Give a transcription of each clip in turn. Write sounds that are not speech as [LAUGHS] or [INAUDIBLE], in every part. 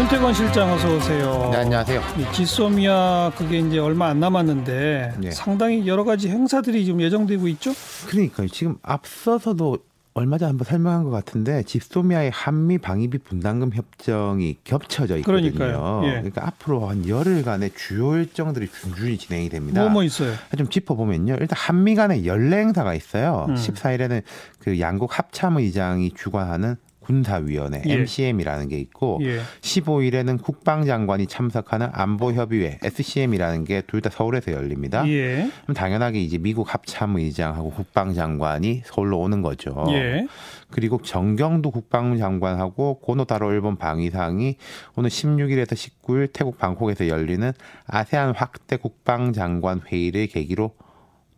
윤태권 실장 어서 오세요. 네, 안녕하세요. 이 지소미아 그게 이제 얼마 안 남았는데 네. 상당히 여러 가지 행사들이 좀 예정되고 있죠? 그러니까요. 지금 앞서서도 얼마 전에 한번 설명한 것 같은데 집소미아의 한미 방위비 분담금 협정이 겹쳐져 있거든요. 그러니까요. 예. 그러니까 앞으로 한 열흘간의 주요 일정들이 준준히 진행이 됩니다. 뭐뭐 있어요? 좀 짚어보면요. 일단 한미 간의 연례 행사가 있어요. 음. 14일에는 그 양국 합참의장이 주관하는 군사위원회 예. MCM이라는 게 있고 예. 15일에는 국방장관이 참석하는 안보협의회 SCM이라는 게 둘 다 서울에서 열립니다. 예. 그럼 당연하게 이제 미국 합참의장하고 국방장관이 서울로 오는 거죠. 예. 그리고 정경도 국방장관하고 고노다로 일본 방위상이 오늘 16일에서 19일 태국 방콕에서 열리는 아세안 확대 국방장관 회의를 계기로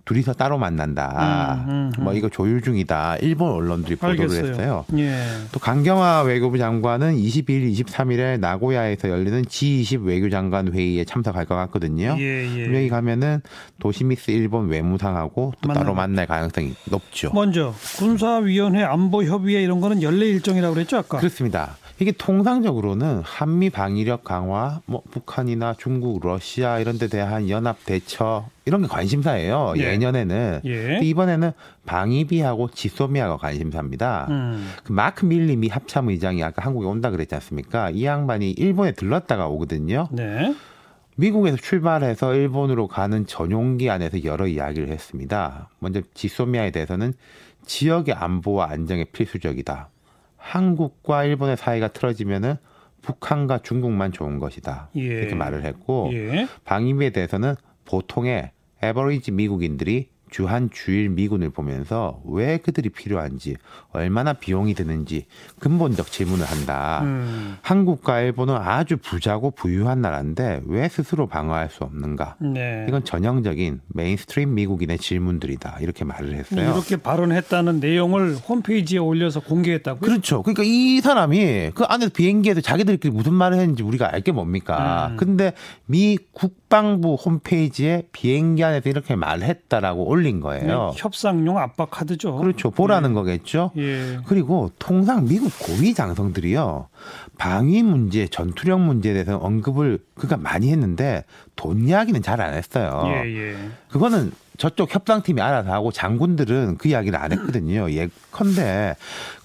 둘이서 따로 만난다. 음, 음, 음. 뭐 이거 조율 중이다. 일본 언론들이 보도를 알겠어요. 했어요. 예. 또 강경화 외교부 장관은 22일, 23일에 나고야에서 열리는 G20 외교장관 회의에 참석할 것 같거든요. 예, 예. 여기 가면은 도시미스 일본 외무상하고 또 따로 만나요. 만날 가능성이 높죠. 먼저 군사위원회 안보협의회 이런 거는 연례 일정이라고 그랬죠 아까? 그렇습니다. 이게 통상적으로는 한미 방위력 강화, 뭐 북한이나 중국, 러시아 이런 데 대한 연합 대처 이런 게 관심사예요. 예. 예년에는. 예. 이번에는 방위비하고 지소미아가 관심사입니다. 음. 그 마크 밀리 미 합참 의장이 아까 한국에 온다 그랬지 않습니까? 이 양반이 일본에 들렀다가 오거든요. 네. 미국에서 출발해서 일본으로 가는 전용기 안에서 여러 이야기를 했습니다. 먼저 지소미아에 대해서는 지역의 안보와 안정에 필수적이다. 한국과 일본의 사이가 틀어지면은 북한과 중국만 좋은 것이다. 예. 이렇게 말을 했고 예. 방위비에 대해서는 보통의 average 미국인들이 주한 주일 미군을 보면서 왜 그들이 필요한지 얼마나 비용이 드는지 근본적 질문을 한다. 음. 한국과 일본은 아주 부자고 부유한 나라인데 왜 스스로 방어할 수 없는가? 네. 이건 전형적인 mainstream 미국인의 질문들이다. 이렇게 말을 했어요. 이렇게 발언했다는 내용을 홈페이지에 올려서 공개했다고요? 그렇죠. 그러니까 이 사람이 그 안에서 비행기에서 자기들끼리 무슨 말을 했는지 우리가 알게 뭡니까? 음. 근데 미 국방부 홈페이지에 비행기 안에서 이렇게 말했다라고 올린 거예요. 네, 협상용 압박 카드죠. 그렇죠. 보라는 거겠죠. 예. 그리고 통상 미국 고위 장성들이요 방위 문제, 전투력 문제에 대해서 언급을 그가 많이 했는데 돈 이야기는 잘 안 했어요. 예, 예. 그거는 저쪽 협상팀이 알아서 하고 장군들은 그 이야기를 안 했거든요. 예컨대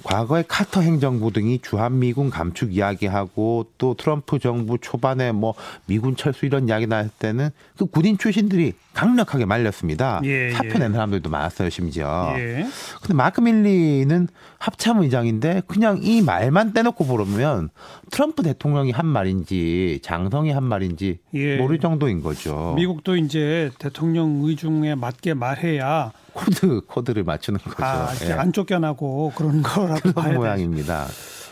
과거에 카터 행정부 등이 주한미군 감축 이야기하고 또 트럼프 정부 초반에 뭐 미군 철수 이런 이야기 나올 때는 그 군인 출신들이 강력하게 말렸습니다. 예, 사표 예. 낸 사람들도 많았어요, 심지어. 예. 근데 마크 밀리는 합참 의장인데 그냥 이 말만 떼놓고 보면 트럼프 대통령이 한 말인지 장성이 한 말인지 예. 모를 정도인 거죠. 미국도 이제 대통령 의중에 맞게 말해야 코드 코드를 맞추는 거죠. 아, 예. 안 쫓겨나고 그런 거라고 그런. 모양입니다.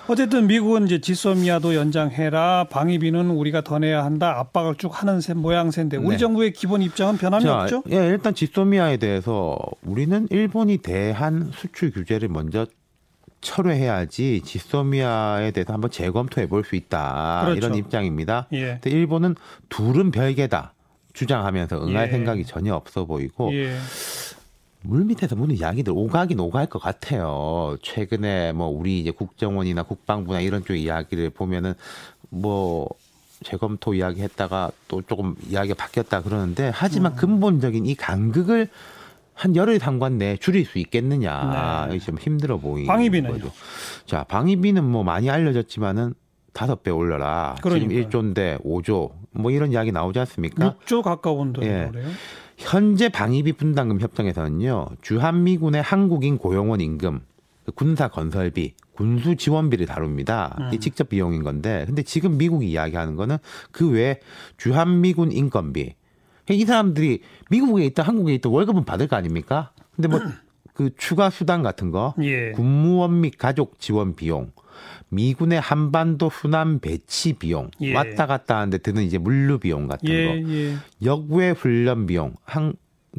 어쨌든 미국은 이제 지소미아도 연장해라. 방위비는 우리가 더 내야 한다. 압박을 쭉 하는 셈 모양새인데 우리 네. 정부의 기본 입장은 변함이 자, 없죠? 예, 일단 지소미아에 대해서 우리는 일본이 대한 수출 규제를 먼저 철회해야지 지소미아에 대해서 한번 재검토해 볼 수 있다. 그렇죠. 이런 입장입니다. 예. 근데 일본은 둘은 별개다. 주장하면서 응할 예. 생각이 전혀 없어 보이고 예. 물 밑에서 무는 이야기들 오가긴 오갈 것 같아요. 최근에 뭐 우리 이제 국정원이나 국방부나 이런 쪽 이야기를 보면은 뭐 재검토 이야기 했다가 또 조금 이야기가 바뀌었다 그러는데 하지만 음. 근본적인 이 간극을 한 열흘 상관 내에 줄일 수 있겠느냐. 네. 이게 좀 힘들어 보이는 방위비는요? 거죠. 자, 방위비는 뭐 많이 알려졌지만은 다섯 배 올려라. 그러니까요. 지금 1조인데 5조 뭐 이런 이야기 나오지 않습니까? 6조 가까운 돈이 예. 그래요. 현재 방위비 분담금 협정에서는요 주한미군의 한국인 고용원 임금, 그 군사 건설비, 군수 지원비를 다룹니다. 음. 직접 비용인 건데, 근데 지금 미국이 이야기하는 거는 그 외에 주한미군 인건비. 이 사람들이 미국에 있다 한국에 있다 월급은 받을 거 아닙니까? 근데 뭐 그 추가 수당 같은 거, 예. 군무원 및 가족 지원 비용, 미군의 한반도 순환 배치 비용, 예. 왔다 갔다 하는데 드는 이제 물류 비용 같은 예, 거, 예. 역외 훈련 비용 한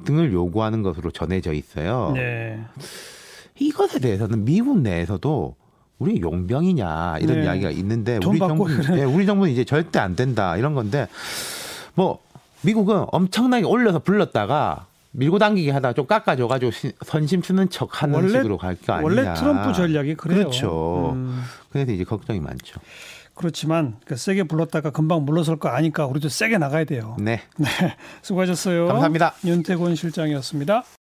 등을 요구하는 것으로 전해져 있어요. 네. 이것에 대해서는 미국 내에서도 우리 용병이냐 이런 네. 이야기가 있는데 돈 우리 정부. 네, 우리 정부는 이제 절대 안 된다 이런 건데 뭐 미국은 엄청나게 올려서 불렀다가 밀고 당기기 하다가 좀 깎아줘가지고 시- 선심 쓰는 척 하는 원래- 식으로 갈 거 아니냐. 원래 트럼프 전략이 그래요. 그렇죠. 음. 그래서 이제 걱정이 많죠. 그렇지만 그 세게 불렀다가 금방 물러설 거 아니까 우리도 세게 나가야 돼요. 네. [LAUGHS] 네, 수고하셨어요. 감사합니다. 윤태곤 실장이었습니다.